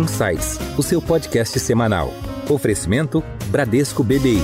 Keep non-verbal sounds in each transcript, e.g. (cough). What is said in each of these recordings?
Insights, o seu podcast semanal. Oferecimento Bradesco BBI.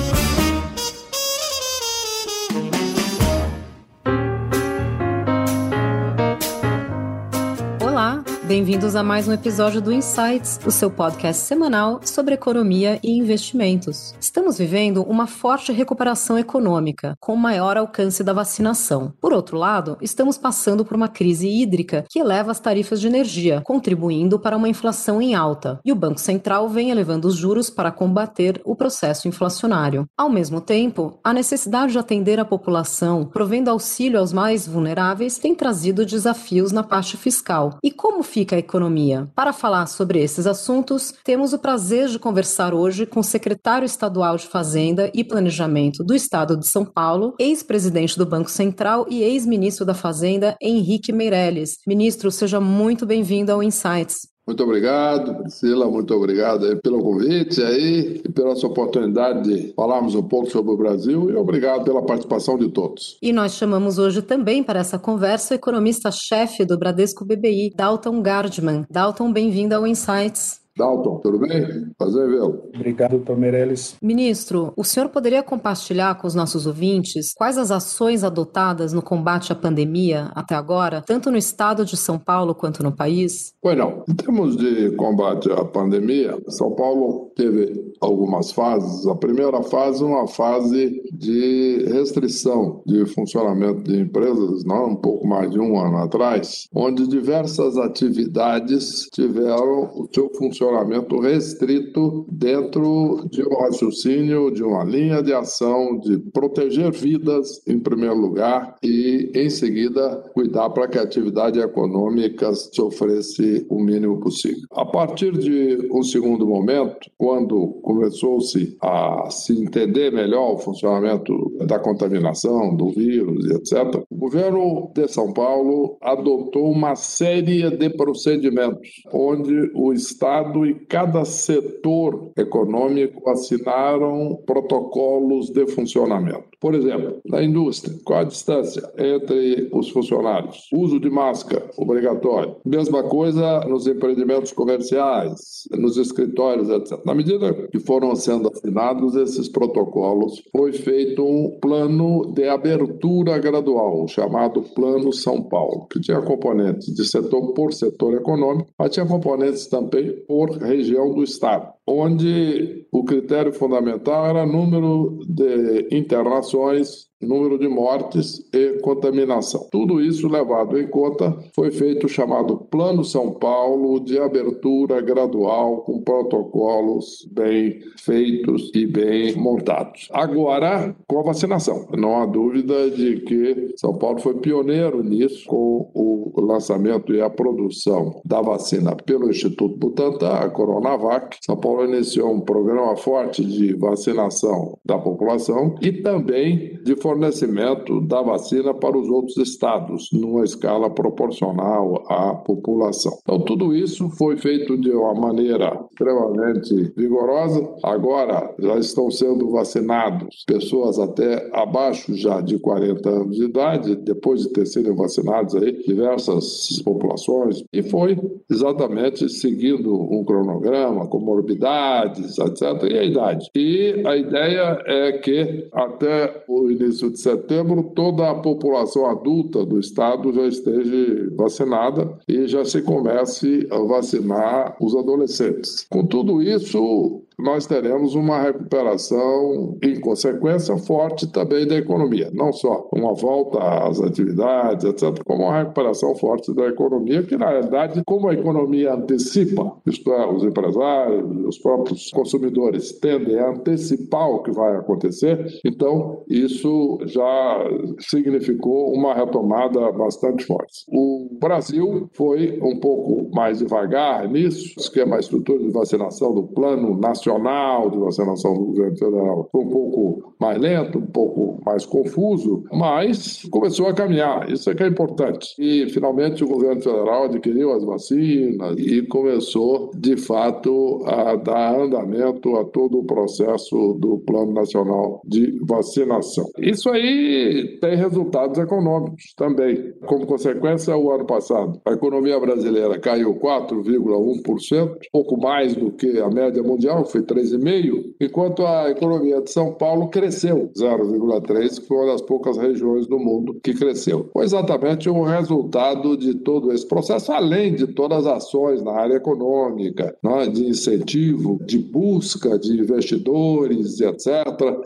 Bem-vindos a mais um episódio do Insights, o seu podcast semanal sobre economia e investimentos. Estamos vivendo uma forte recuperação econômica, com maior alcance da vacinação. Por outro lado, estamos passando por uma crise hídrica que eleva as tarifas de energia, contribuindo para uma inflação em alta. E o Banco Central vem elevando os juros para combater o processo inflacionário. Ao mesmo tempo, a necessidade de atender a população, provendo auxílio aos mais vulneráveis, tem trazido desafios na parte fiscal. E como fica a economia? Para falar sobre esses assuntos, temos o prazer de conversar hoje com o secretário estadual de Fazenda e Planejamento do Estado de São Paulo, ex-presidente do Banco Central e ex-ministro da Fazenda, Henrique Meirelles. Ministro, seja muito bem-vindo ao Insights. Muito obrigado, Priscila, muito obrigado pelo convite aí e pela sua oportunidade de falarmos um pouco sobre o Brasil e obrigado pela participação de todos. E nós chamamos hoje também para essa conversa o economista-chefe do Bradesco BBI, Dalton Gardman. Dalton, bem-vindo ao Insights. Dalton, tudo bem? Prazer vê-lo. Obrigado, doutor Meirelles. Ministro, o senhor poderia compartilhar com os nossos ouvintes quais as ações adotadas no combate à pandemia até agora, tanto no estado de São Paulo quanto no país? Pois não. Em termos de combate à pandemia, São Paulo teve algumas fases. A primeira fase, uma fase de restrição de funcionamento de empresas, não um pouco mais de um ano atrás, onde diversas atividades tiveram o seu funcionamento restrito dentro de um raciocínio, de uma linha de ação de proteger vidas em primeiro lugar e, em seguida, cuidar para que a atividade econômica sofresse o mínimo possível. A partir de um segundo momento, quando começou-se a se entender melhor o funcionamento da contaminação, do vírus etc., o governo de São Paulo adotou uma série de procedimentos onde o Estado e cada setor econômico assinaram protocolos de funcionamento. Por exemplo, na indústria, qual a distância entre os funcionários? Uso de máscara obrigatório. Mesma coisa nos empreendimentos comerciais, nos escritórios, etc. Na medida que foram sendo assinados esses protocolos, foi feito um plano de abertura gradual, chamado Plano São Paulo, que tinha componentes de setor por setor econômico, mas tinha componentes também por região do estado onde o critério fundamental era número de internações número de mortes e contaminação. Tudo isso levado em conta, foi feito o chamado Plano São Paulo de abertura gradual com protocolos bem feitos e bem montados. Agora, com a vacinação. Não há dúvida de que São Paulo foi pioneiro nisso com o lançamento e a produção da vacina pelo Instituto Butantan, a Coronavac. São Paulo iniciou um programa forte de vacinação da população e também de fornecimento da vacina para os outros estados, numa escala proporcional à população. Então, tudo isso foi feito de uma maneira extremamente vigorosa. Agora já estão sendo vacinados pessoas até abaixo já de 40 anos de idade, depois de ter sido vacinados aí diversas populações, e foi exatamente seguindo um cronograma, comorbidades, etc., e a idade. E a ideia é que até o início início de setembro, toda a população adulta do estado já esteja vacinada e já se comece a vacinar os adolescentes. Com tudo isso, nós teremos uma recuperação, em consequência, forte também da economia. Não só uma volta às atividades, etc., como uma recuperação forte da economia, que, na realidade, como a economia antecipa, isto é, os empresários, os próprios consumidores tendem a antecipar o que vai acontecer, então isso já significou uma retomada bastante forte. O Brasil foi um pouco mais devagar nisso, esquema estrutura de vacinação do Plano Nacional nacional de vacinação do governo federal um pouco mais lento, um pouco mais confuso, mas começou a caminhar. Isso é que é importante. E finalmente o governo federal adquiriu as vacinas e começou, de fato, a dar andamento a todo o processo do Plano Nacional de Vacinação. Isso aí tem resultados econômicos também. Como consequência, o ano passado, a economia brasileira caiu 4,1%, pouco mais do que a média mundial, foi 3,5%, enquanto a economia de São Paulo cresceu 0,3%, que foi uma das poucas regiões do mundo que cresceu. Foi exatamente o resultado de todo esse processo, além de todas as ações na área econômica, né, de incentivo, de busca de investidores, etc.,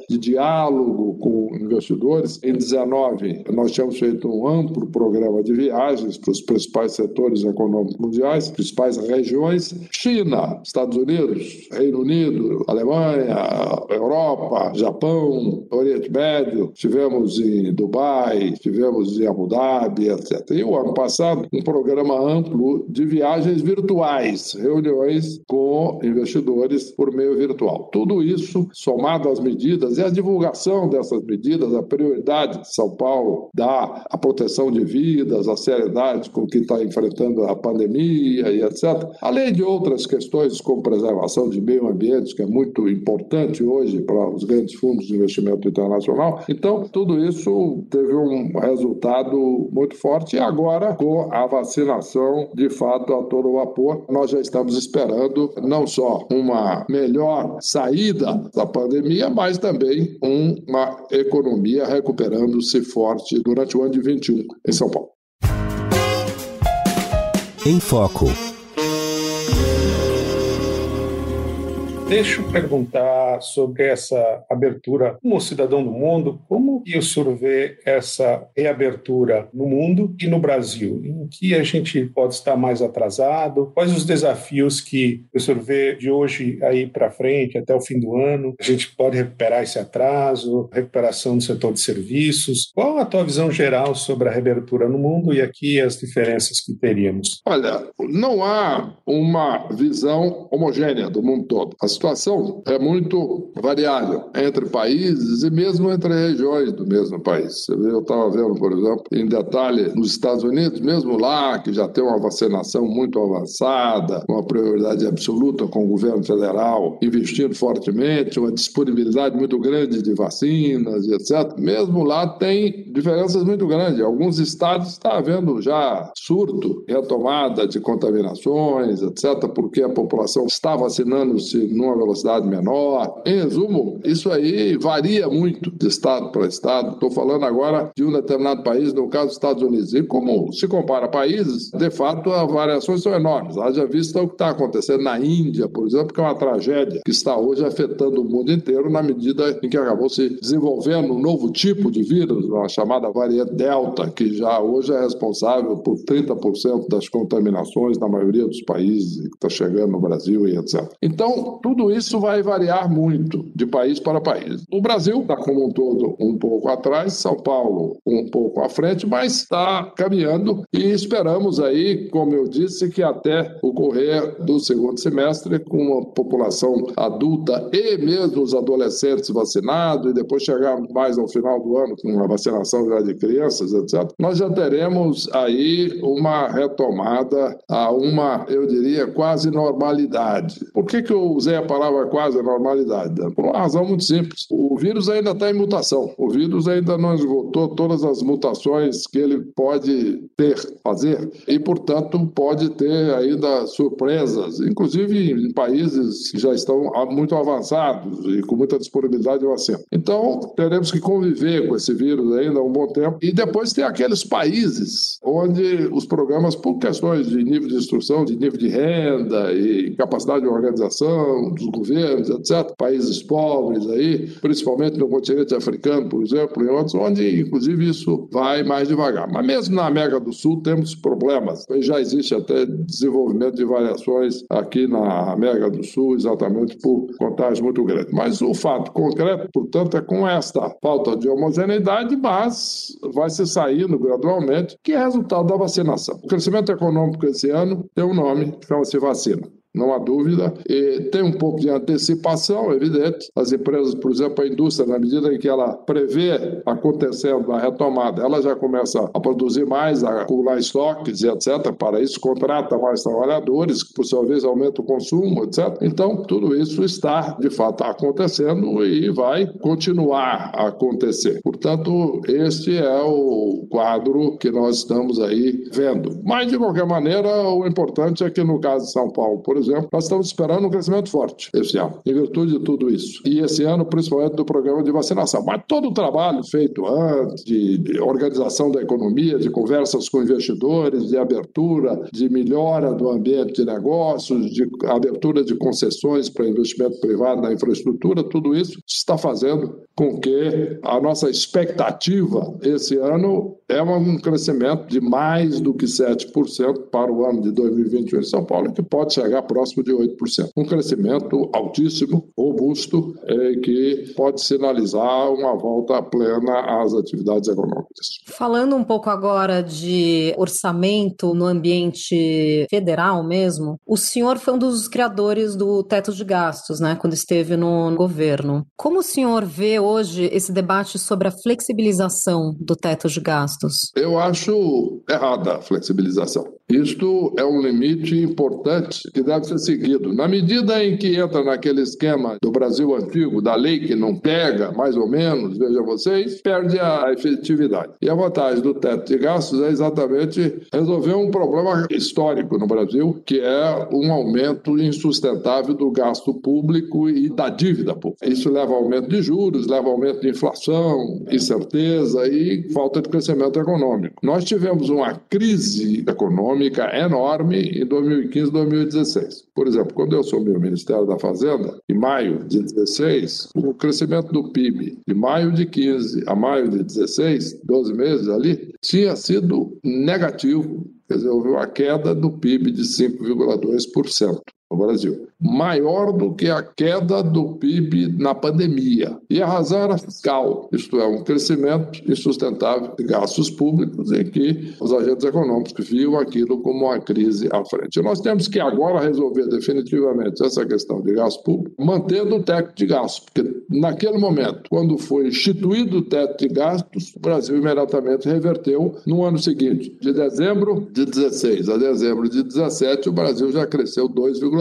de diálogo com investidores. Em 19, nós tínhamos feito um amplo programa de viagens para os principais setores econômicos mundiais, principais regiões: China, Estados Unidos, Reino Unido, Alemanha, Europa, Japão, Oriente Médio. Estivemos em Dubai, estivemos em Abu Dhabi, etc. E o ano passado, um programa amplo de viagens virtuais, reuniões com investidores por meio virtual. Tudo isso, somado às medidas e a divulgação dessas medidas, a prioridade de São Paulo dá a proteção de vidas, a seriedade com que está enfrentando a pandemia e etc. Além de outras questões como preservação de meio ambiente, que é muito importante hoje para os grandes fundos de investimento internacional. Então, tudo isso teve um resultado muito forte e agora, com a vacinação de fato a todo vapor, nós já estamos esperando não só uma melhor saída da pandemia, mas também uma economia recuperando-se forte durante o ano de 21 em São Paulo. Em Foco. Deixa eu perguntar sobre essa abertura como cidadão do mundo, como que o senhor vê essa reabertura no mundo e no Brasil? Em que a gente pode estar mais atrasado? Quais os desafios que o senhor vê de hoje aí para frente, até o fim do ano? A gente pode recuperar esse atraso, recuperação do setor de serviços? Qual a tua visão geral sobre a reabertura no mundo e aqui as diferenças que teríamos? Olha, não há uma visão homogênea do mundo todo. As situação é muito variável entre países e mesmo entre regiões do mesmo país. Eu estava vendo, por exemplo, em detalhe nos Estados Unidos, mesmo lá, que já tem uma vacinação muito avançada, uma prioridade absoluta com o governo federal investindo fortemente, uma disponibilidade muito grande de vacinas etc. Mesmo lá tem diferenças muito grandes. Alguns estados está havendo já surto, retomada de contaminações, etc., porque a população está vacinando-se numa uma velocidade menor. Em resumo, isso aí varia muito de estado para estado. Estou falando agora de um determinado país, no caso dos Estados Unidos. E como se compara países, de fato, as variações são enormes. Haja vista o que está acontecendo na Índia, por exemplo, que é uma tragédia que está hoje afetando o mundo inteiro na medida em que acabou se desenvolvendo um novo tipo de vírus, uma chamada variante Delta, que já hoje é responsável por 30% das contaminações na maioria dos países que está chegando no Brasil e etc. Então, tudo tudo isso vai variar muito de país para país. O Brasil está, como um todo, um pouco atrás, São Paulo um pouco à frente, mas está caminhando e esperamos aí, como eu disse, que até o correr do segundo semestre, com uma população adulta e mesmo os adolescentes vacinados, e depois chegarmos mais ao final do ano com a vacinação já de crianças, etc., nós já teremos aí uma retomada a uma, eu diria, quase normalidade. Por que, que eu usei a palavra quase a normalidade? Por uma razão muito simples. O vírus ainda está em mutação. O vírus ainda não esgotou todas as mutações que ele pode ter, fazer, e, portanto, pode ter ainda surpresas, inclusive em países que já estão muito avançados e com muita disponibilidade de vacina. Então, teremos que conviver com esse vírus ainda um bom tempo. E depois tem aqueles países onde os programas, por questões de nível de instrução, de nível de renda e capacidade de organização, dos governos, etc. Países pobres aí, principalmente no continente africano, por exemplo, e outros, onde inclusive isso vai mais devagar. Mas mesmo na América do Sul temos problemas. Já existe até desenvolvimento de variações aqui na América do Sul, exatamente por contágio muito grande. Mas o fato concreto, portanto, é com esta falta de homogeneidade, mas vai se saindo gradualmente, que é resultado da vacinação. O crescimento econômico esse ano tem um nome, chama-se vacina. Não há dúvida. E tem um pouco de antecipação, evidente. As empresas, por exemplo, a indústria, na medida em que ela prevê acontecendo a retomada, ela já começa a produzir mais, a acumular estoques e etc. Para isso, contrata mais trabalhadores, que por sua vez aumenta o consumo, etc. Então, tudo isso está, de fato, acontecendo e vai continuar a acontecer. Portanto, este é o quadro que nós estamos aí vendo. Mas, de qualquer maneira, o importante é que, no caso de São Paulo, por exemplo, nós estamos esperando um crescimento forte esse ano, em virtude de tudo isso. E esse ano, principalmente do programa de vacinação. Mas todo o trabalho feito antes, de organização da economia, de conversas com investidores, de abertura, de melhora do ambiente de negócios, de abertura de concessões para investimento privado na infraestrutura, tudo isso está fazendo com que a nossa expectativa esse ano é um crescimento de mais do que 7% para o ano de 2021 em São Paulo, que pode chegar próximo de 8%. Um crescimento altíssimo, robusto, é, que pode sinalizar uma volta plena às atividades econômicas. Falando um pouco agora de orçamento no ambiente federal mesmo, o senhor foi um dos criadores do teto de gastos, né, quando esteve no governo. Como o senhor vê hoje esse debate sobre a flexibilização do teto de gastos? Eu acho errada a flexibilização. Isto é um limite importante que deve ser seguido. Na medida em que entra naquele esquema do Brasil antigo, da lei que não pega, mais ou menos, veja vocês, perde a efetividade. E a vantagem do teto de gastos é exatamente resolver um problema histórico no Brasil, que é um aumento insustentável do gasto público e da dívida pública. Isso leva a aumento de juros, leva a aumento de inflação, incerteza e falta de crescimento econômico. Nós tivemos uma crise econômica enorme em 2015 2016. Por exemplo, quando eu assumi o Ministério da Fazenda, em maio de 16, o crescimento do PIB de maio de 15 a maio de 16, 12 meses ali, tinha sido negativo. Quer dizer, houve uma queda do PIB de 5,2% no Brasil maior do que a queda do PIB na pandemia. E a razão era fiscal, isto é, um crescimento insustentável de gastos públicos em que os agentes econômicos viam aquilo como uma crise à frente. Nós temos que agora resolver definitivamente essa questão de gasto público, mantendo o teto de gastos, porque naquele momento, quando foi instituído o teto de gastos, o Brasil imediatamente reverteu no ano seguinte. De dezembro de 16 a dezembro de 17, o Brasil já cresceu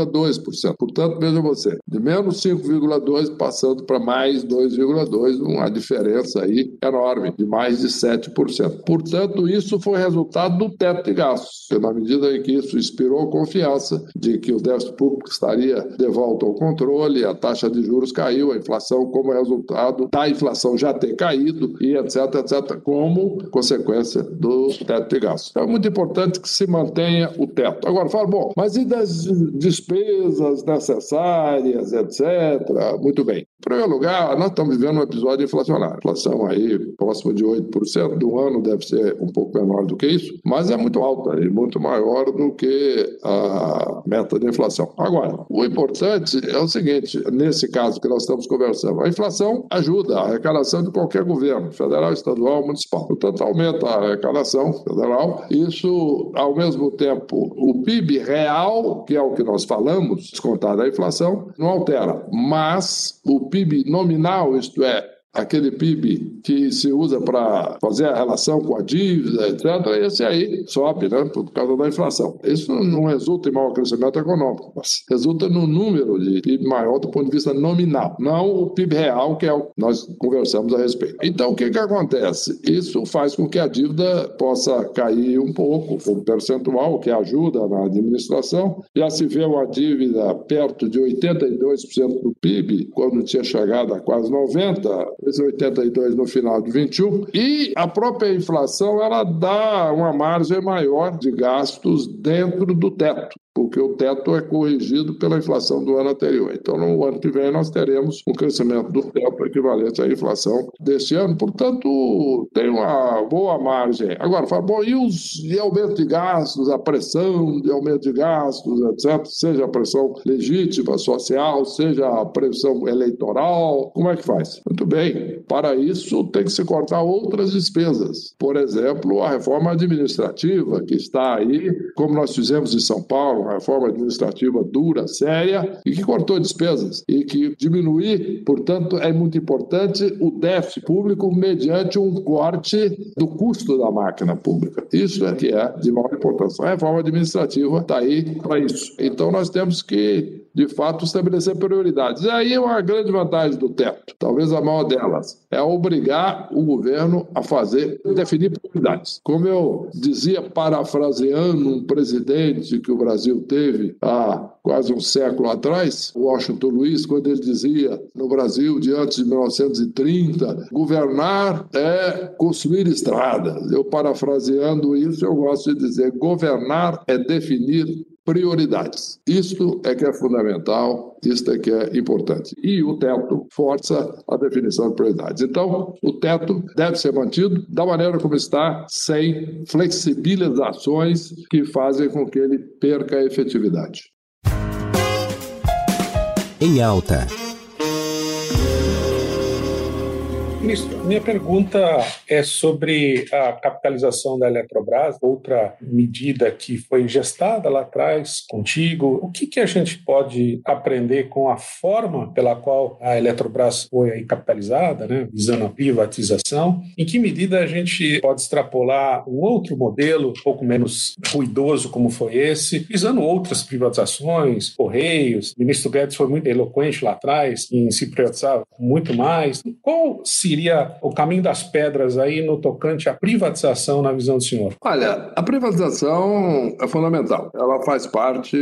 2,2%. Portanto, veja você, de menos 5,2% passando para mais 2,2%, uma diferença aí enorme, de mais de 7%. Portanto, isso foi resultado do teto de gastos, que na medida em que isso inspirou confiança de que o déficit público estaria de volta ao controle, a taxa de juros caiu, a inflação como resultado da inflação já ter caído e etc, etc, como consequência do teto de gastos. Então, é muito importante que se mantenha o teto. Agora, fala, bom, mas e das despesas necessárias, etc. Muito bem. Em primeiro lugar, nós estamos vivendo um episódio inflacionário. Inflação aí próxima de 8%, do ano deve ser um pouco menor do que isso, mas é muito alta e muito maior do que a meta de inflação. Agora, o importante é o seguinte, nesse caso que nós estamos conversando, a inflação ajuda a arrecadação de qualquer governo, federal, estadual, municipal. Portanto, aumenta a arrecadação federal. Isso, ao mesmo tempo, o PIB real, que é o que nós falamos, descontada a inflação, não altera. Mas o PIB nominal, isto é, aquele PIB que se usa para fazer a relação com a dívida, etc., esse aí sobe, né, por causa da inflação. Isso não resulta em maior crescimento econômico, mas resulta no número de PIB maior do ponto de vista nominal, não o PIB real, que é o que nós conversamos a respeito. Então, o que, que acontece? Isso faz com que a dívida possa cair um pouco, um percentual, que ajuda na administração. Já se vê uma dívida perto de 82% do PIB, quando tinha chegado a quase 90%, 82 no final de 21, e a própria inflação ela dá uma margem maior de gastos dentro do teto porque o teto é corrigido pela inflação do ano anterior. Então, no ano que vem, nós teremos um crescimento do teto equivalente à inflação deste ano. Portanto, tem uma boa margem. Agora, fala, bom, e, os, e aumento de gastos, a pressão de aumento de gastos, etc., seja a pressão legítima, social, seja a pressão eleitoral, como é que faz? Muito bem, para isso tem que se cortar outras despesas. Por exemplo, a reforma administrativa, que está aí, como nós fizemos em São Paulo, uma reforma administrativa dura, séria e que cortou despesas e que diminuir, portanto, é muito importante o déficit público mediante um corte do custo da máquina pública. Isso é que é de maior importância. A reforma administrativa está aí para isso. Então nós temos que de fato, estabelecer prioridades. E aí uma grande vantagem do teto, talvez a maior delas, é obrigar o governo a fazer, definir prioridades. Como eu dizia, parafraseando um presidente que o Brasil teve há quase um século atrás, Washington Luiz, quando ele dizia no Brasil, diante de 1930, governar é construir estradas. Eu, parafraseando isso, eu gosto de dizer: governar é definir prioridades. Isto é que é fundamental, isto é que é importante. E o teto força a definição de prioridades. Então, o teto deve ser mantido da maneira como está, sem flexibilizações que fazem com que ele perca a efetividade. Em alta. Ministro, minha pergunta é sobre a capitalização da Eletrobras, outra medida que foi gestada lá atrás contigo. O que, que a gente pode aprender com a forma pela qual a Eletrobras foi capitalizada, né, visando a privatização? Em que medida a gente pode extrapolar um outro modelo, um pouco menos ruidoso como foi esse, visando outras privatizações, Correios? O ministro Guedes foi muito eloquente lá atrás em se privatizar muito mais. Qual se seria o caminho das pedras aí no tocante à privatização na visão do senhor? Olha, a privatização é fundamental. Ela faz parte,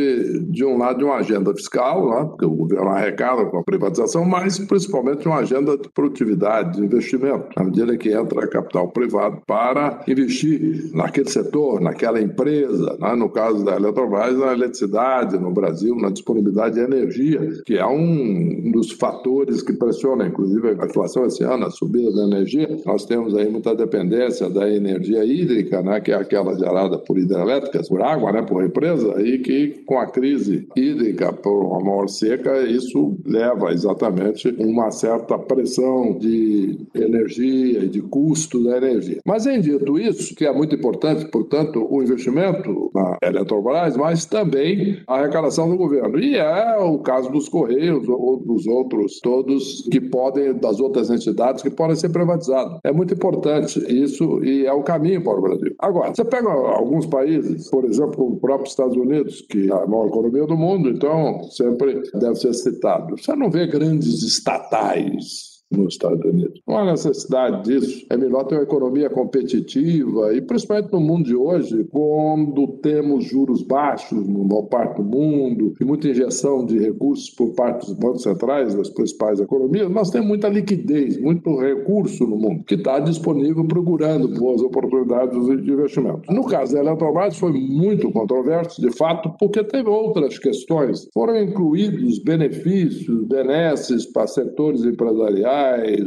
de um lado, de uma agenda fiscal, né, porque o governo arrecada com a privatização, mas principalmente de uma agenda de produtividade, de investimento, na medida que entra capital privado para investir naquele setor, naquela empresa, né, no caso da Eletrobras, na eletricidade no Brasil, na disponibilidade de energia, que é um dos fatores que pressiona, inclusive, a inflação esse ano, subida da energia, nós temos aí muita dependência da energia hídrica, né, que é aquela gerada por hidrelétricas, por água, né, por empresa, e que com a crise hídrica por uma maior seca, isso leva exatamente uma certa pressão de energia e de custo da energia. Mas, em dito isso, que é muito importante, portanto, o investimento na Eletrobras, mas também a arrecadação do governo. E é o caso dos Correios ou dos outros, todos que podem, das outras entidades que podem ser privatizados. É muito importante isso e é o caminho para o Brasil. Agora, você pega alguns países, por exemplo, como o próprio Estados Unidos, que é a maior economia do mundo, então sempre deve ser citado. Você não vê grandes estatais nos Estados Unidos. Não há necessidade disso. É melhor ter uma economia competitiva e, principalmente no mundo de hoje, quando temos juros baixos no maior parte do mundo e muita injeção de recursos por parte dos bancos centrais das principais economias, nós temos muita liquidez, muito recurso no mundo que está disponível procurando boas oportunidades de investimento. No caso da Eletrobras foi muito controverso, de fato, porque teve outras questões. Foram incluídos benefícios, benesses para setores empresariais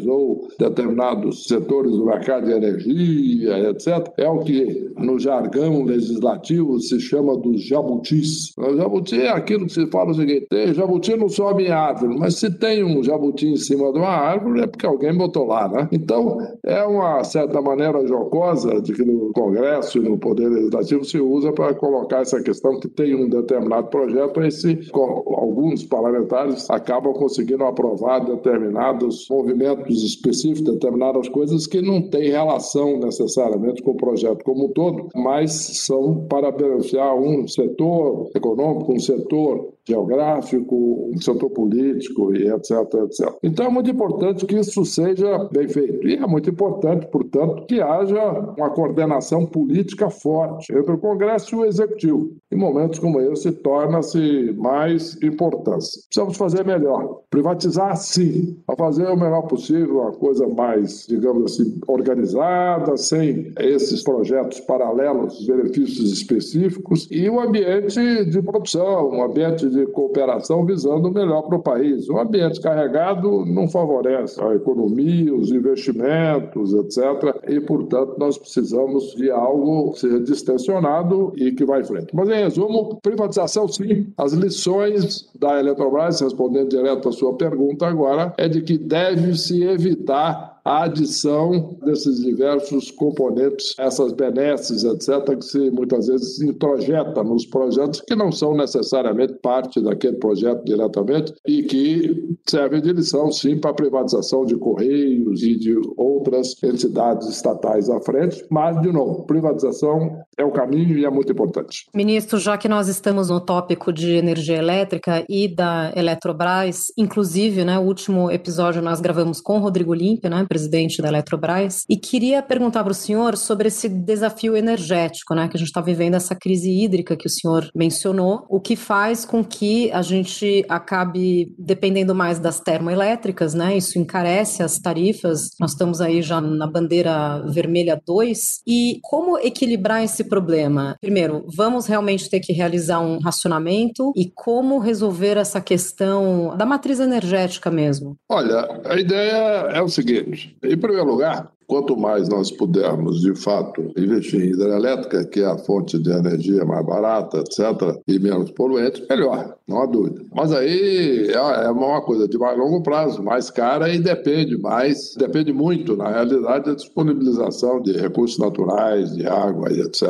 ou determinados setores do mercado de energia, etc., é o que no jargão legislativo se chama dos jabutis. O jabuti é aquilo que se fala o seguinte: jabuti não sobe em árvore, mas se tem um jabuti em cima de uma árvore é porque alguém botou lá, né? Então, é uma certa maneira jocosa de que no Congresso e no Poder Legislativo se usa para colocar essa questão que tem um determinado projeto e se alguns parlamentares acabam conseguindo aprovar determinados movimentos específicos, determinadas coisas que não têm relação necessariamente com o projeto como um todo, mas são para beneficiar um setor econômico, um setor geográfico, um setor político e etc, etc. Então é muito importante que isso seja bem feito. E é muito importante, portanto, que haja uma coordenação política forte entre o Congresso e o Executivo. Em momentos como esse, torna-se mais importante. Precisamos fazer melhor. Privatizar, sim. A fazer o melhor possível, uma coisa mais, digamos assim, organizada, sem esses projetos paralelos, benefícios específicos, e o um ambiente de produção, um ambiente de cooperação visando o melhor para o país. O ambiente carregado não favorece a economia, os investimentos, etc. E, portanto, nós precisamos de algo seja distensionado e que vá em frente. Mas, em resumo, privatização sim. As lições da Eletrobras, respondendo direto à sua pergunta agora, é de que deve-se evitar a adição desses diversos componentes, essas benesses, etc., que se muitas vezes se introjeta nos projetos que não são necessariamente parte daquele projeto diretamente e que servem de lição, sim, para a privatização de Correios e de outras entidades estatais à frente. Mas, de novo, privatização é o caminho e é muito importante. Ministro, já que nós estamos no tópico de energia elétrica e da Eletrobras, inclusive, né, o último episódio nós gravamos com Rodrigo Límpia, né, presidente da Eletrobras, e queria perguntar para o senhor sobre esse desafio energético, né, que a gente está vivendo essa crise hídrica que o senhor mencionou, o que faz com que a gente acabe dependendo mais das termoelétricas, né, isso encarece as tarifas, nós estamos aí já na bandeira vermelha 2, e como equilibrar esse problema? Primeiro, vamos realmente ter que realizar um racionamento e como resolver essa questão da matriz energética mesmo? Olha, a ideia é o seguinte: em primeiro lugar, Quanto mais nós pudermos, de fato, investir em hidrelétrica, que é a fonte de energia mais barata, etc., e menos poluente, melhor, não há dúvida. Mas aí é, é uma coisa de mais longo prazo, mais cara e depende mais, depende muito, na realidade, da disponibilização de recursos naturais, de água e etc.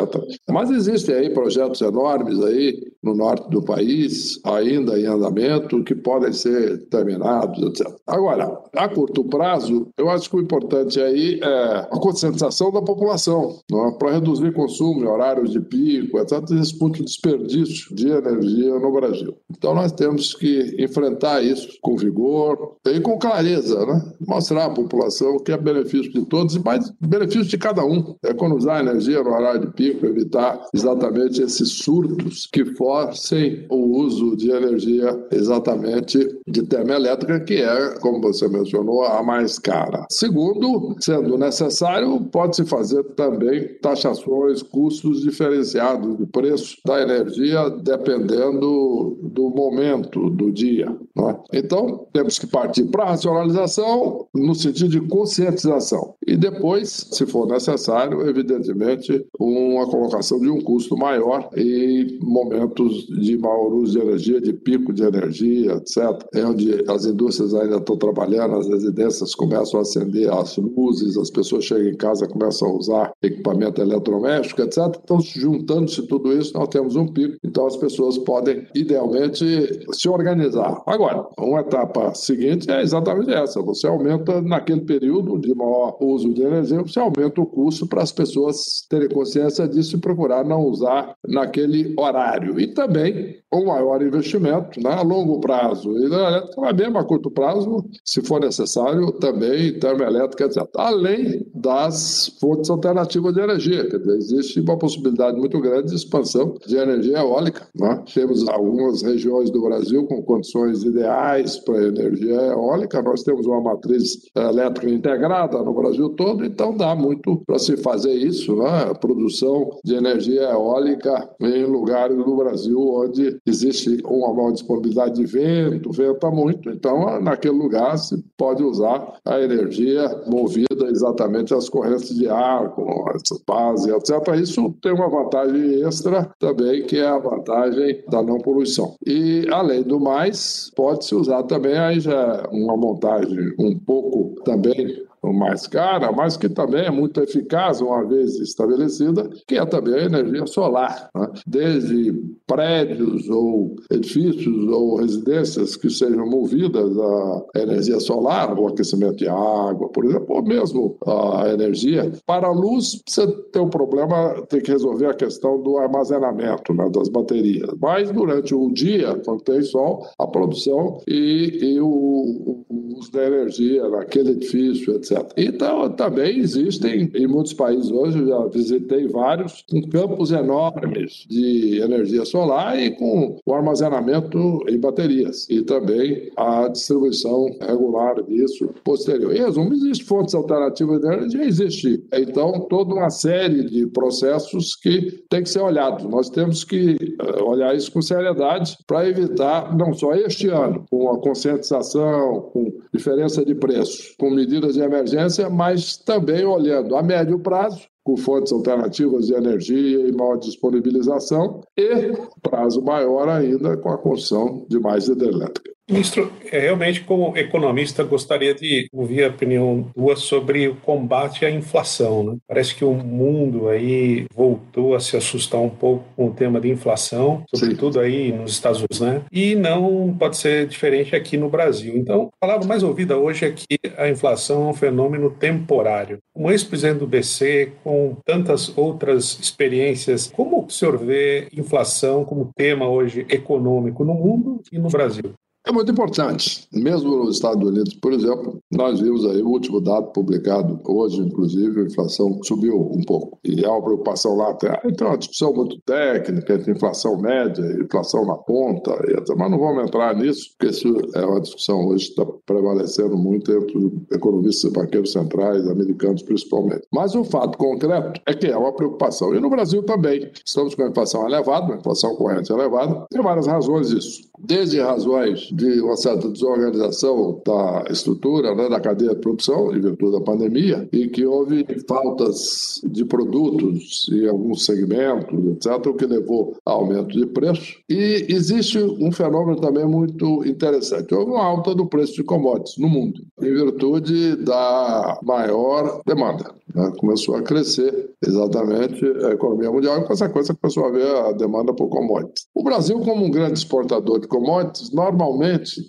Mas existem aí projetos enormes aí no norte do país, ainda em andamento, que podem ser terminados, etc. Agora, a curto prazo, eu acho que o importante aí é é, a conscientização da população, é? para reduzir consumo horários de pico, etc., esse ponto de desperdício de energia no Brasil. Então nós temos que enfrentar isso com vigor e com clareza, né? mostrar à população que é benefício de todos e mais benefício de cada um. Economizar energia no horário de pico, evitar exatamente esses surtos que forcem o uso de energia exatamente de termoelétrica, que é, como você mencionou, a mais cara. Segundo, sendo necessário, pode-se fazer também taxações, custos diferenciados de preço da energia, dependendo do momento do dia. Né? Então, temos que partir para a racionalização no sentido de conscientização. E depois, se for necessário, evidentemente, uma colocação de um custo maior em momentos de maior uso de energia, de pico de energia, etc. É onde as indústrias ainda estão trabalhando, as residências começam a acender as luzes, as pessoas chegam em casa começam a usar equipamento eletrodoméstico, etc. Então, juntando-se tudo isso, nós temos um pico. Então, as pessoas podem, idealmente, se organizar. Agora, uma etapa seguinte é exatamente essa. Você aumenta, naquele período de maior uso de energia, você aumenta o custo para as pessoas terem consciência disso e procurar não usar naquele horário. E também um maior investimento né, a longo prazo. E na elétrica, mas mesmo a curto prazo, se for necessário, também termoelétrica, etc. Além das fontes alternativas de energia. Quer dizer, existe uma possibilidade muito grande de expansão de energia eólica. Né? Temos algumas regiões do Brasil com condições ideais para energia eólica. Nós temos uma matriz elétrica integrada no Brasil todo, então dá muito para se fazer isso, né? produção de energia eólica em lugares do Brasil onde existe uma maior disponibilidade de vento, venta muito, então naquele lugar se pode usar a energia movida exatamente as correntes de ar, com essa base, etc. Isso tem uma vantagem extra também, que é a vantagem da não poluição. E, além do mais, pode-se usar também aí já uma montagem um pouco também mais cara, mas que também é muito eficaz, uma vez estabelecida, que é também a energia solar. Né? Desde prédios ou edifícios ou residências que sejam movidas a energia solar, o aquecimento de água, por exemplo, ou mesmo a energia. Para a luz, você tem um problema, tem que resolver a questão do armazenamento né, das baterias. Mas durante o dia, quando tem sol, a produção e, e o, o uso da energia naquele edifício, etc. Então, também existem, em muitos países hoje, já visitei vários, com campos enormes de energia solar e com o armazenamento em baterias. E também a distribuição regular disso posterior. Em resumo, existem fontes alternativas de energia? Existe. Então, toda uma série de processos que tem que ser olhados. Nós temos que eh, olhar isso com seriedade para evitar, não só este ano, com a conscientização, com diferença de preços, com medidas de emergência, mas também olhando a médio prazo, com fontes alternativas de energia e maior disponibilização, e prazo maior ainda com a construção de mais hidrelétrica. Ministro, é, realmente, como economista, gostaria de ouvir a opinião tua sobre o combate à inflação. Né? Parece que o mundo aí voltou a se assustar um pouco com o tema de inflação, sobretudo Sim. aí nos Estados Unidos, né? E não pode ser diferente aqui no Brasil. Então, a palavra mais ouvida hoje é que a inflação é um fenômeno temporário. Como ex-presidente do BC, com tantas outras experiências, como o senhor vê inflação como tema hoje econômico no mundo e no Brasil? É muito importante. Mesmo nos Estados Unidos, por exemplo, nós vimos aí o último dado publicado hoje, inclusive, a inflação subiu um pouco. E há uma preocupação lá até. Então, uma discussão muito técnica entre inflação média e inflação na ponta. Mas não vamos entrar nisso, porque isso é uma discussão hoje que está prevalecendo muito entre economistas e banqueiros centrais, americanos principalmente. Mas o fato concreto é que é uma preocupação. E no Brasil também. Estamos com a inflação elevada, uma inflação corrente elevada. Tem várias razões disso. Desde razões de uma certa desorganização da estrutura, né, da cadeia de produção, em virtude da pandemia, e que houve faltas de produtos em alguns segmentos, etc., o que levou a aumento de preço. E existe um fenômeno também muito interessante. Houve uma alta do preço de commodities no mundo, em virtude da maior demanda. Né? Começou a crescer exatamente a economia mundial e, consequência, começou a haver a demanda por commodities. O Brasil, como um grande exportador de commodities, normalmente,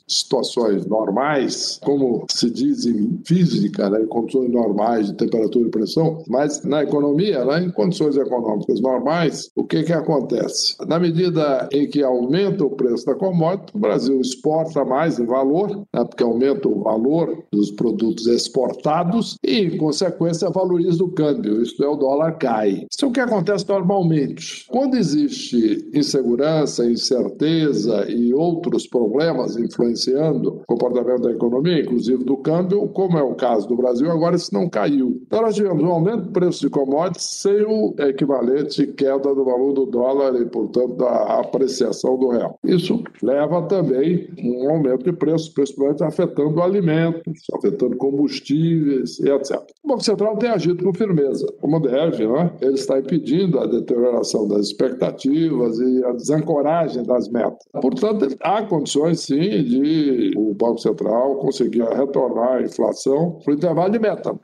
situações normais, como se diz em física, né, em condições normais de temperatura e pressão, mas na economia, né, em condições econômicas normais, o que, que acontece? Na medida em que aumenta o preço da commodity, o Brasil exporta mais em valor, né, porque aumenta o valor dos produtos exportados e, em consequência, valoriza o câmbio, isto é, o dólar cai. Isso é o que acontece normalmente. Quando existe insegurança, incerteza e outros problemas influenciando o comportamento da economia, inclusive do câmbio, como é o caso do Brasil, agora isso não caiu. Então nós tivemos um aumento do preço de commodities sem o equivalente queda do valor do dólar e, portanto, da apreciação do real. Isso leva também um aumento de preços, principalmente afetando alimentos, afetando combustíveis e etc. O Banco Central tem agido com firmeza, como deve, né? ele está impedindo a deterioração das expectativas e a desancoragem das metas. Portanto, há condições, sim, de o Banco Central conseguir retornar a inflação para o intervalo de meta.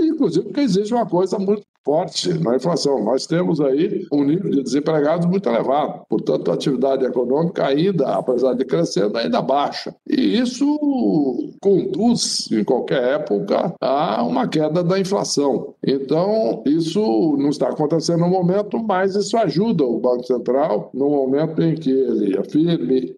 Inclusive porque existe uma coisa muito forte na inflação. Nós temos aí um nível de desempregados muito elevado. Portanto, a atividade econômica ainda, apesar de crescendo, ainda baixa. E isso conduz, em qualquer época, a uma queda da inflação. Então, isso não está acontecendo no momento, mas isso ajuda o Banco Central no momento em que ele afirme,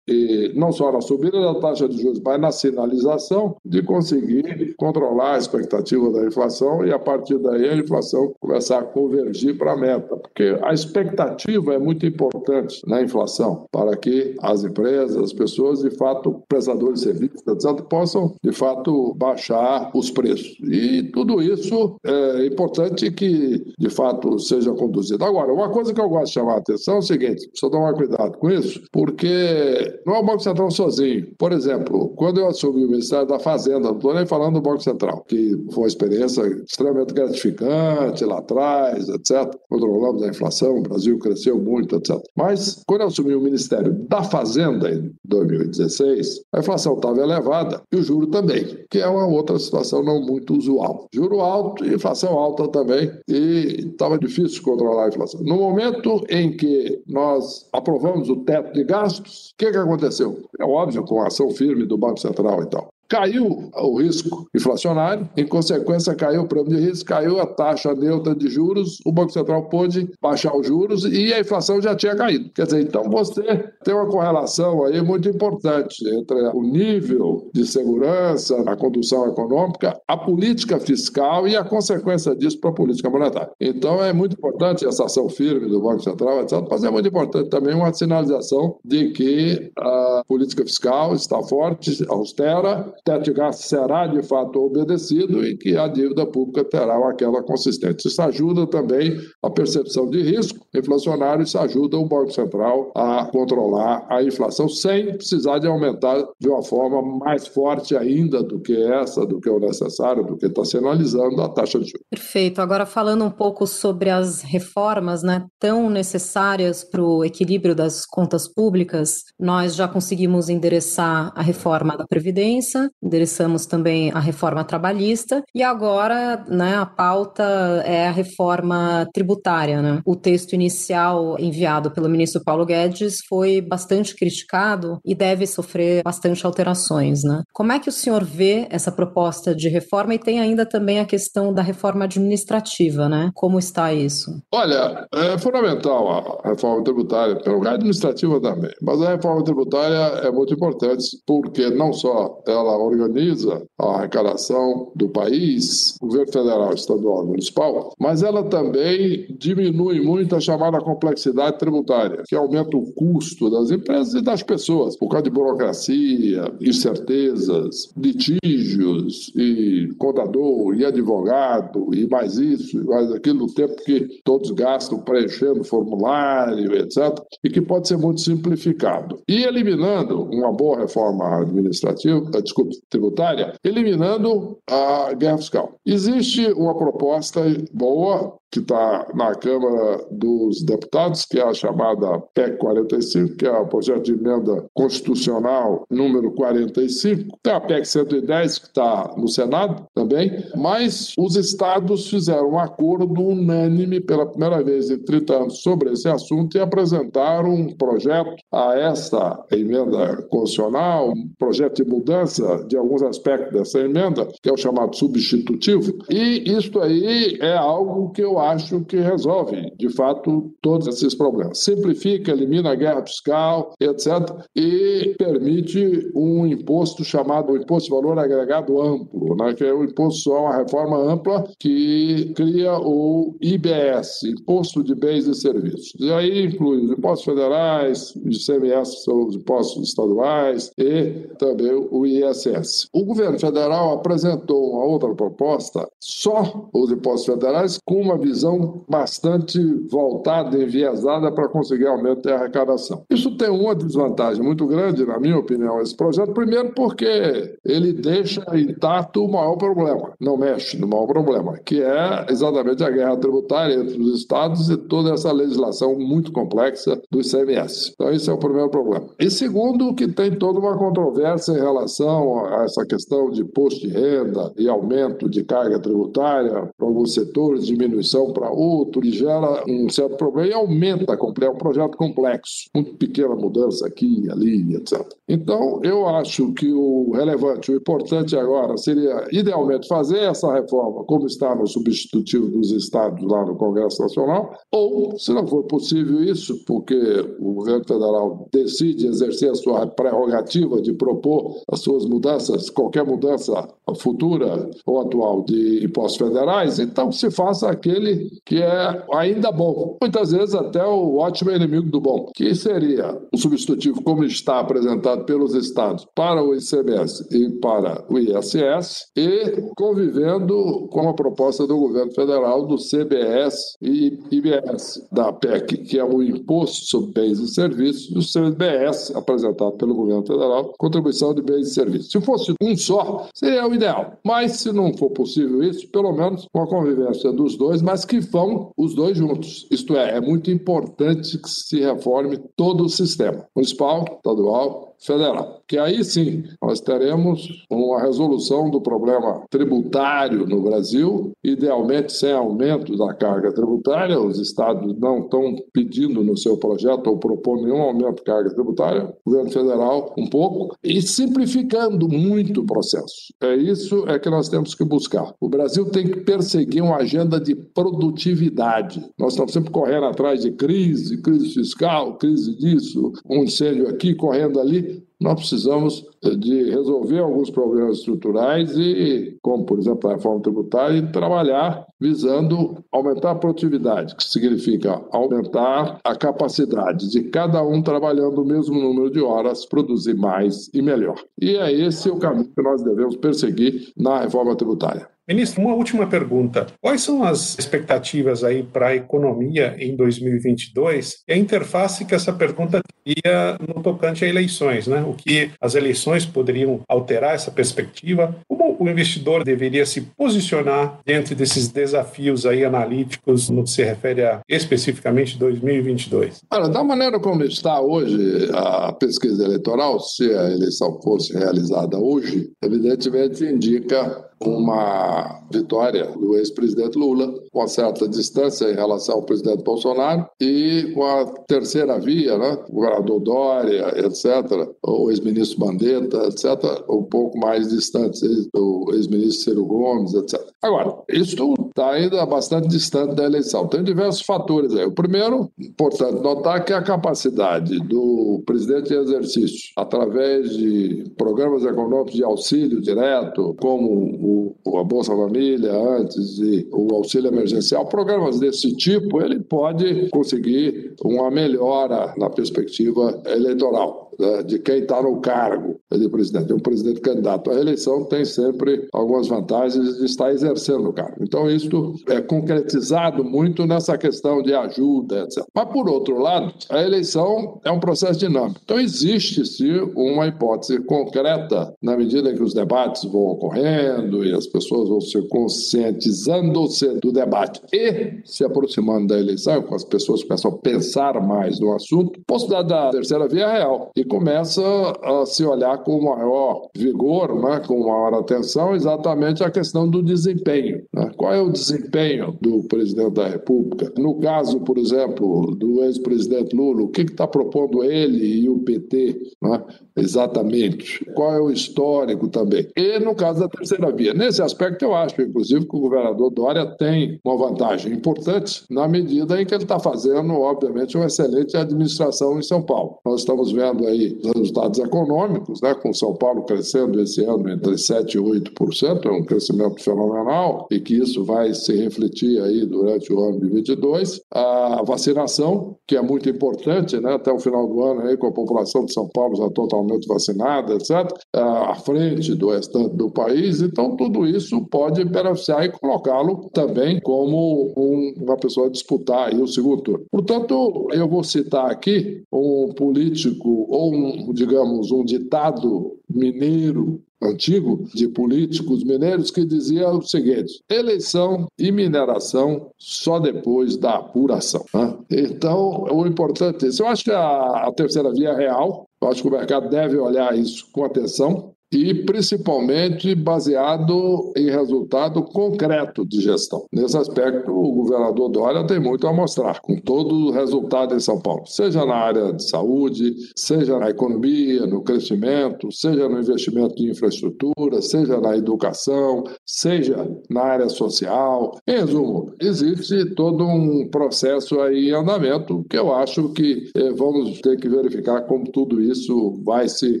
não só na subida da taxa de juros, mas na sinalização de conseguir controlar a expectativa da inflação e, a partir daí, a inflação começa começar a convergir para a meta, porque a expectativa é muito importante na inflação, para que as empresas, as pessoas, de fato, prestadores de serviços, etc., possam, de fato, baixar os preços. E tudo isso é importante que, de fato, seja conduzido. Agora, uma coisa que eu gosto de chamar a atenção é o seguinte: precisa tomar cuidado com isso, porque não é o Banco Central sozinho. Por exemplo, quando eu assumi o Ministério da Fazenda, não estou nem falando do Banco Central, que foi uma experiência extremamente gratificante lá atrás, etc. Controlamos a inflação, o Brasil cresceu muito, etc. Mas, quando eu assumi o Ministério da Fazenda em 2016, a inflação estava elevada e o juro também, que é uma outra situação não muito usual. Juro alto e inflação alta também, e estava difícil controlar a inflação. No momento em que nós aprovamos o teto de gastos, o que, que aconteceu? É óbvio, com a ação firme do Banco Central e tal. Caiu o risco inflacionário, em consequência, caiu o prêmio de risco, caiu a taxa neutra de juros, o Banco Central pôde baixar os juros e a inflação já tinha caído. Quer dizer, então você tem uma correlação aí muito importante entre o nível de segurança na condução econômica, a política fiscal e a consequência disso para a política monetária. Então é muito importante essa ação firme do Banco Central, etc., mas é muito importante também uma sinalização de que a política fiscal está forte, austera, gasto será de fato obedecido e que a dívida pública terá aquela consistência. Isso ajuda também a percepção de risco inflacionário, isso ajuda o Banco Central a controlar a inflação sem precisar de aumentar de uma forma mais forte ainda do que essa, do que o necessário, do que está sinalizando a taxa de juros. Perfeito. Agora falando um pouco sobre as reformas né, tão necessárias para o equilíbrio das contas públicas, nós já conseguimos endereçar a reforma da Previdência, endereçamos também a reforma trabalhista e agora né, a pauta é a reforma tributária. Né? O texto inicial enviado pelo ministro Paulo Guedes foi bastante criticado e deve sofrer bastante alterações. Né? Como é que o senhor vê essa proposta de reforma e tem ainda também a questão da reforma administrativa, né? Como está isso? Olha, é fundamental a reforma tributária, pelo lugar administrativa também, mas a reforma tributária é muito importante porque não só ela organiza a arrecadação do país, governo federal, estadual municipal, mas ela também diminui muito a chamada complexidade tributária, que aumenta o custo das empresas e das pessoas, por causa de burocracia, incertezas, litígios, e contador, e advogado, e mais isso, e mais aquilo, no tempo que todos gastam preenchendo formulário, etc., e que pode ser muito simplificado. E eliminando uma boa reforma administrativa, desculpe, tributária, eliminando a guerra fiscal. Existe uma proposta boa que está na Câmara dos Deputados, que é a chamada PEC 45, que é o projeto de emenda constitucional número 45. Tem a PEC 110, que está no Senado também, mas os estados fizeram um acordo unânime pela primeira vez em 30 anos sobre esse assunto e apresentaram um projeto a essa emenda constitucional, um projeto de mudança de alguns aspectos dessa emenda, que é o chamado substitutivo. E isso aí é algo que eu acho que resolve, de fato, todos esses problemas. Simplifica, elimina a guerra fiscal, etc., e permite um imposto chamado Imposto de Valor Agregado Amplo, né, que é o imposto só, uma reforma ampla que cria o IBS, Imposto de Bens e Serviços. E aí inclui os impostos federais, os ICMS, são os impostos estaduais e também o ISS. O governo federal apresentou uma outra proposta, só os impostos federais, com uma visão bastante voltada, enviesada para conseguir aumento de arrecadação. Isso tem uma desvantagem muito grande, na minha opinião, esse projeto. Primeiro, porque ele deixa intacto o maior problema, não mexe no maior problema, que é exatamente a guerra tributária entre os estados e toda essa legislação muito complexa do ICMS. Então, esse é o primeiro problema. E segundo, que tem toda uma controvérsia em relação a essa questão de imposto de renda e aumento de carga tributária para alguns setores, diminuição para outro e gera um certo problema e aumenta, é um projeto complexo, muito pequena mudança aqui ali, etc. Então, eu acho que o relevante, o importante agora seria, idealmente, fazer essa reforma como está no substitutivo dos estados lá no Congresso Nacional, ou, se não for possível isso, porque o governo federal decide exercer a sua prerrogativa de propor as suas mudanças, qualquer mudança futura ou atual de impostos federais, então se faça aquele que é ainda bom. Muitas vezes até o ótimo inimigo do bom, que seria o substitutivo como está apresentado pelos estados para o ICMS e para o ISS e convivendo com a proposta do governo federal do CBS e IBS, da PEC, que é o Imposto sobre Bens e Serviços, e o CBS, apresentado pelo governo federal, Contribuição de Bens e Serviços. Se fosse um só, seria o ideal. Mas se não for possível isso, pelo menos com a convivência dos dois, mas que vão os dois juntos. Isto é, é muito importante que se reforme todo o sistema, municipal, estadual federal. Que aí sim nós teremos uma resolução do problema tributário no Brasil, idealmente sem aumento da carga tributária. Os estados não estão pedindo no seu projeto ou propondo nenhum aumento de carga tributária, o governo federal um pouco, e simplificando muito o processo. É isso é que nós temos que buscar. O Brasil tem que perseguir uma agenda de produtividade. Nós estamos sempre correndo atrás de crise, crise fiscal, crise disso, um incêndio aqui, correndo ali nós precisamos de resolver alguns problemas estruturais e, como por exemplo a reforma tributária, e trabalhar visando aumentar a produtividade, que significa aumentar a capacidade de cada um trabalhando o mesmo número de horas, produzir mais e melhor. E é esse o caminho que nós devemos perseguir na reforma tributária. Ministro, uma última pergunta. Quais são as expectativas aí para a economia em 2022 e a interface que essa pergunta teria no tocante a eleições, né? O que as eleições poderiam alterar essa perspectiva? Como o investidor deveria se posicionar diante desses desafios aí analíticos no que se refere a especificamente 2022? Olha, da maneira como está hoje a pesquisa eleitoral, se a eleição fosse realizada hoje, evidentemente indica uma vitória do ex-presidente Lula, uma certa distância em relação ao presidente Bolsonaro, e com a terceira via, né, o governador Dória, etc., o ex-ministro Mandetta, etc., um pouco mais distantes, o ex-ministro Ciro Gomes, etc. Agora, isso está ainda bastante distante da eleição. Tem diversos fatores aí. O primeiro, importante notar que a capacidade do presidente em exercício, através de programas econômicos de auxílio direto, como o, a Bolsa Família antes e o auxílio emergencial, programas desse tipo, ele pode conseguir uma melhora na perspectiva eleitoral né, de quem está no cargo de presidente. Um presidente candidato à reeleição tem sempre algumas vantagens de estar exercendo o cargo. Então, isso é concretizado muito nessa questão de ajuda, etc. Mas, por outro lado, a eleição é um processo dinâmico. Então, existe-se uma hipótese concreta na medida em que os debates vão ocorrendo e as pessoas vão se conscientizando-se do debate e se aproximando da eleição, com as pessoas começam a pensar mais no assunto, possibilidade da terceira via é real. E começa a se olhar com maior vigor, né, com maior atenção, exatamente a questão do desempenho. Né? Qual é o desempenho do presidente da República? No caso, por exemplo, do ex-presidente Lula, o que está propondo ele e o PT né, exatamente? Qual é o histórico também? E no caso da terceira via. Nesse aspecto, eu acho, inclusive, que o governador Dória tem uma vantagem importante na medida em que ele está fazendo, obviamente, uma excelente administração em São Paulo. Nós estamos vendo aí aí resultados econômicos, né, com São Paulo crescendo esse ano entre 7% e 8%, é um crescimento fenomenal, e que isso vai se refletir aí durante o ano de 2022. A vacinação, que é muito importante, né, até o final do ano, aí, com a população de São Paulo já totalmente vacinada, etc., à frente do restante do país. Então, tudo isso pode beneficiar e colocá-lo também como um, uma pessoa a disputar aí o segundo turno. Portanto, eu vou citar aqui um político ou um, digamos, um ditado mineiro antigo de políticos mineiros que dizia o seguinte: eleição e mineração só depois da apuração. Né? Então, o importante é isso. Eu acho que a, a terceira via é real, eu acho que o mercado deve olhar isso com atenção e principalmente baseado em resultado concreto de gestão. Nesse aspecto, o governador Dória tem muito a mostrar, com todo o resultado em São Paulo, seja na área de saúde, seja na economia, no crescimento, seja no investimento em infraestrutura, seja na educação, seja na área social. Em resumo, existe todo um processo aí em andamento que eu acho que eh, vamos ter que verificar como tudo isso vai se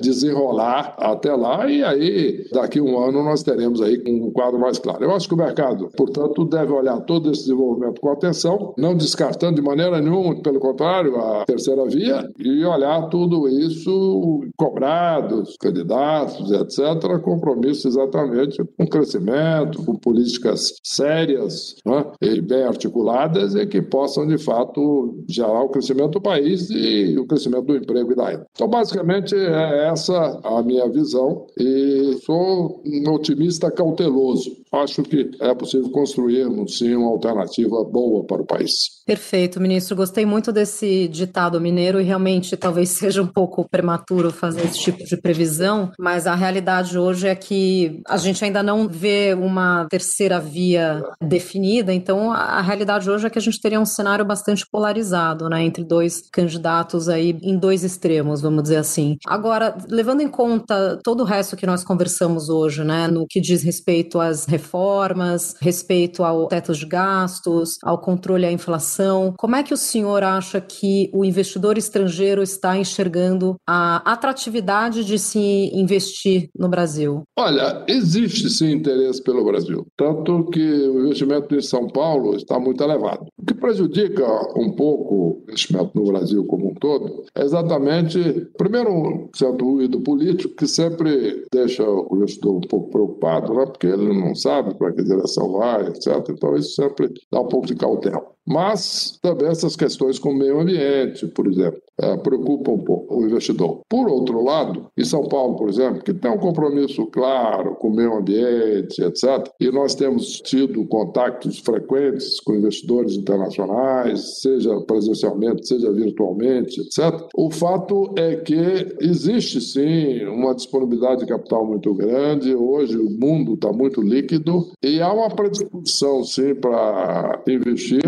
desenrolar até lá e aí daqui a um ano nós teremos aí um quadro mais claro. Eu acho que o mercado, portanto, deve olhar todo esse desenvolvimento com atenção, não descartando de maneira nenhuma, pelo contrário, a terceira via e olhar tudo isso cobrados, candidatos, etc., compromisso exatamente com crescimento, com políticas sérias né, e bem articuladas e que possam, de fato, gerar o crescimento do país e o crescimento do emprego e da renda. Então, basicamente, é essa a minha visão e sou um otimista cauteloso. Acho que é possível construirmos, sim, uma alternativa boa para o país. Perfeito, ministro. Gostei muito desse ditado mineiro e realmente talvez (laughs) seja um pouco prematuro fazer esse tipo de previsão, mas a realidade hoje é que a gente ainda não vê uma terceira via definida, então a realidade hoje é que a gente teria um cenário bastante polarizado, né, entre dois candidatos aí em dois extremos, vamos dizer assim. Agora, levando em conta todo o resto que nós conversamos hoje, né, no que diz respeito às reformas reformas, respeito ao teto de gastos, ao controle à inflação. Como é que o senhor acha que o investidor estrangeiro está enxergando a atratividade de se investir no Brasil? Olha, existe sim interesse pelo Brasil, tanto que o investimento em São Paulo está muito elevado. O que prejudica um pouco o investimento no Brasil como um todo é exatamente, primeiro, um certo ruído político que sempre deixa o investidor um pouco preocupado, né? porque ele não sabe para que direção vai, etc. Então, isso sempre dá um pouco de cautela. Mas também essas questões com o meio ambiente, por exemplo, é, preocupam um pouco o investidor. Por outro lado, em São Paulo, por exemplo, que tem um compromisso claro com o meio ambiente, etc., e nós temos tido contatos frequentes com investidores internacionais, seja presencialmente, seja virtualmente, etc., o fato é que existe sim uma disponibilidade de capital muito grande. Hoje o mundo está muito líquido e há uma predisposição sim para investir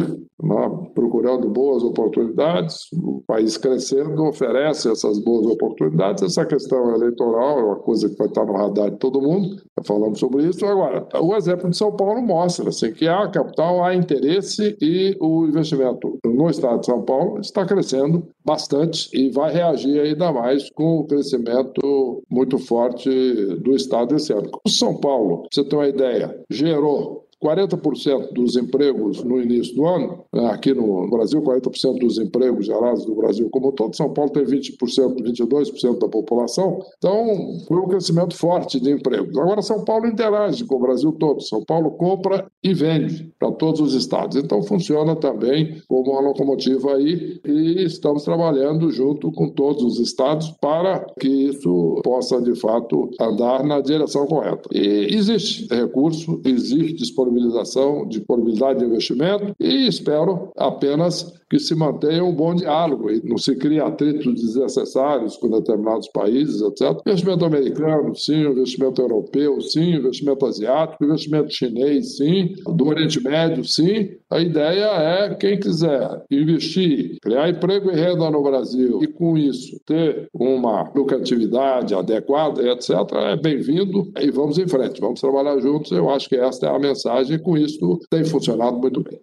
procurando boas oportunidades. O país crescendo oferece essas boas oportunidades. Essa questão eleitoral é uma coisa que vai estar no radar de todo mundo. Falamos sobre isso. Agora, o exemplo de São Paulo mostra assim, que há capital, há interesse e o investimento no estado de São Paulo está crescendo bastante e vai reagir ainda mais com o crescimento muito forte do estado esse ano. O São Paulo, você ter uma ideia, gerou 40% dos empregos no início do ano, né, aqui no Brasil, 40% dos empregos gerados no Brasil como um todo, São Paulo tem 20%, 22% da população, então foi um crescimento forte de empregos. Agora, São Paulo interage com o Brasil todo, São Paulo compra e vende para todos os estados, então funciona também como uma locomotiva aí e estamos trabalhando junto com todos os estados para que isso possa, de fato, andar na direção correta. E existe recurso, existe disponibilidade disponibilização, disponibilidade de investimento e espero apenas que se mantenha um bom diálogo e não se crie atritos desnecessários com determinados países, etc. Investimento americano, sim, investimento europeu, sim, investimento asiático, investimento chinês, sim, do Oriente Médio, sim. A ideia é quem quiser investir, criar emprego e renda no Brasil e com isso ter uma lucratividade adequada, etc., é bem-vindo e vamos em frente, vamos trabalhar juntos. Eu acho que esta é a mensagem e com isso tem funcionado muito bem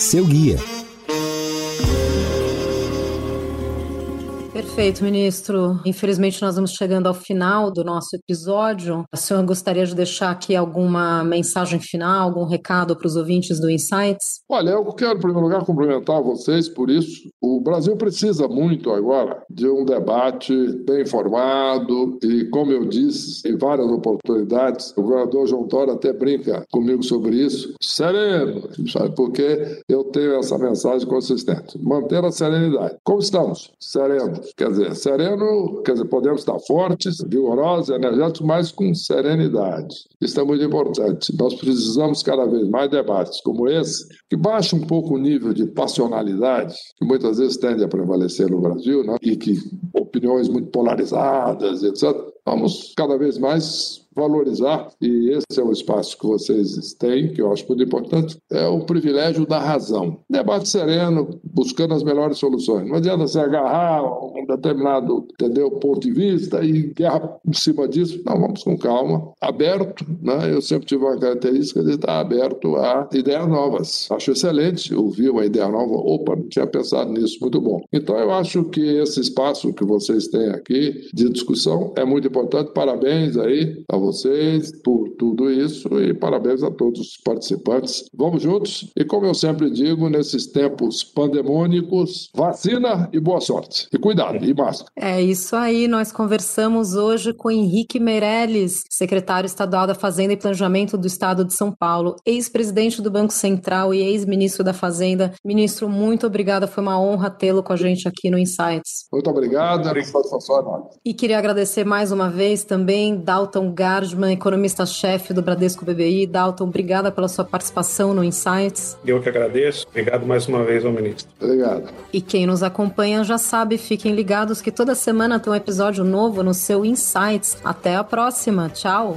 seu guia. Perfeito, ministro. Infelizmente, nós vamos chegando ao final do nosso episódio. A senhora gostaria de deixar aqui alguma mensagem final, algum recado para os ouvintes do Insights? Olha, eu quero, em primeiro lugar, cumprimentar vocês por isso. O Brasil precisa muito agora de um debate bem informado e, como eu disse, em várias oportunidades, o governador João Dória até brinca comigo sobre isso, sereno, sabe? Porque eu tenho essa mensagem consistente. Manter a serenidade. Como estamos? Serenos. Quer dizer, sereno, quer dizer, podemos estar fortes, vigorosos, energéticos, mas com serenidade. Isso é muito importante. Nós precisamos cada vez mais debates como esse, que baixem um pouco o nível de passionalidade, que muitas vezes tende a prevalecer no Brasil, né? e que opiniões muito polarizadas, etc. Vamos cada vez mais valorizar, e esse é o espaço que vocês têm, que eu acho muito importante, é o privilégio da razão. Debate sereno, buscando as melhores soluções. Não adianta se agarrar a um determinado entendeu, ponto de vista e guerra em cima disso. Não, vamos com calma, aberto. Né? Eu sempre tive uma característica de estar aberto a ideias novas. Acho excelente ouvir uma ideia nova. Opa, não tinha pensado nisso, muito bom. Então, eu acho que esse espaço que vocês têm aqui de discussão é muito importante. Parabéns aí a vocês por tudo isso e parabéns a todos os participantes. Vamos juntos e, como eu sempre digo, nesses tempos pandemônicos, vacina e boa sorte. E cuidado, e máscara. É isso aí. Nós conversamos hoje com Henrique Meirelles, secretário estadual da Fazenda e Planejamento do Estado de São Paulo, ex-presidente do Banco Central e ex-ministro da Fazenda. Ministro, muito obrigada. Foi uma honra tê-lo com a gente aqui no Insights. Muito obrigado. E queria agradecer mais uma vez também Dalton Gar Gardman, economista-chefe do Bradesco BBI. Dalton, obrigada pela sua participação no Insights. Eu que agradeço. Obrigado mais uma vez ao ministro. Obrigado. E quem nos acompanha já sabe, fiquem ligados que toda semana tem um episódio novo no seu Insights. Até a próxima. Tchau.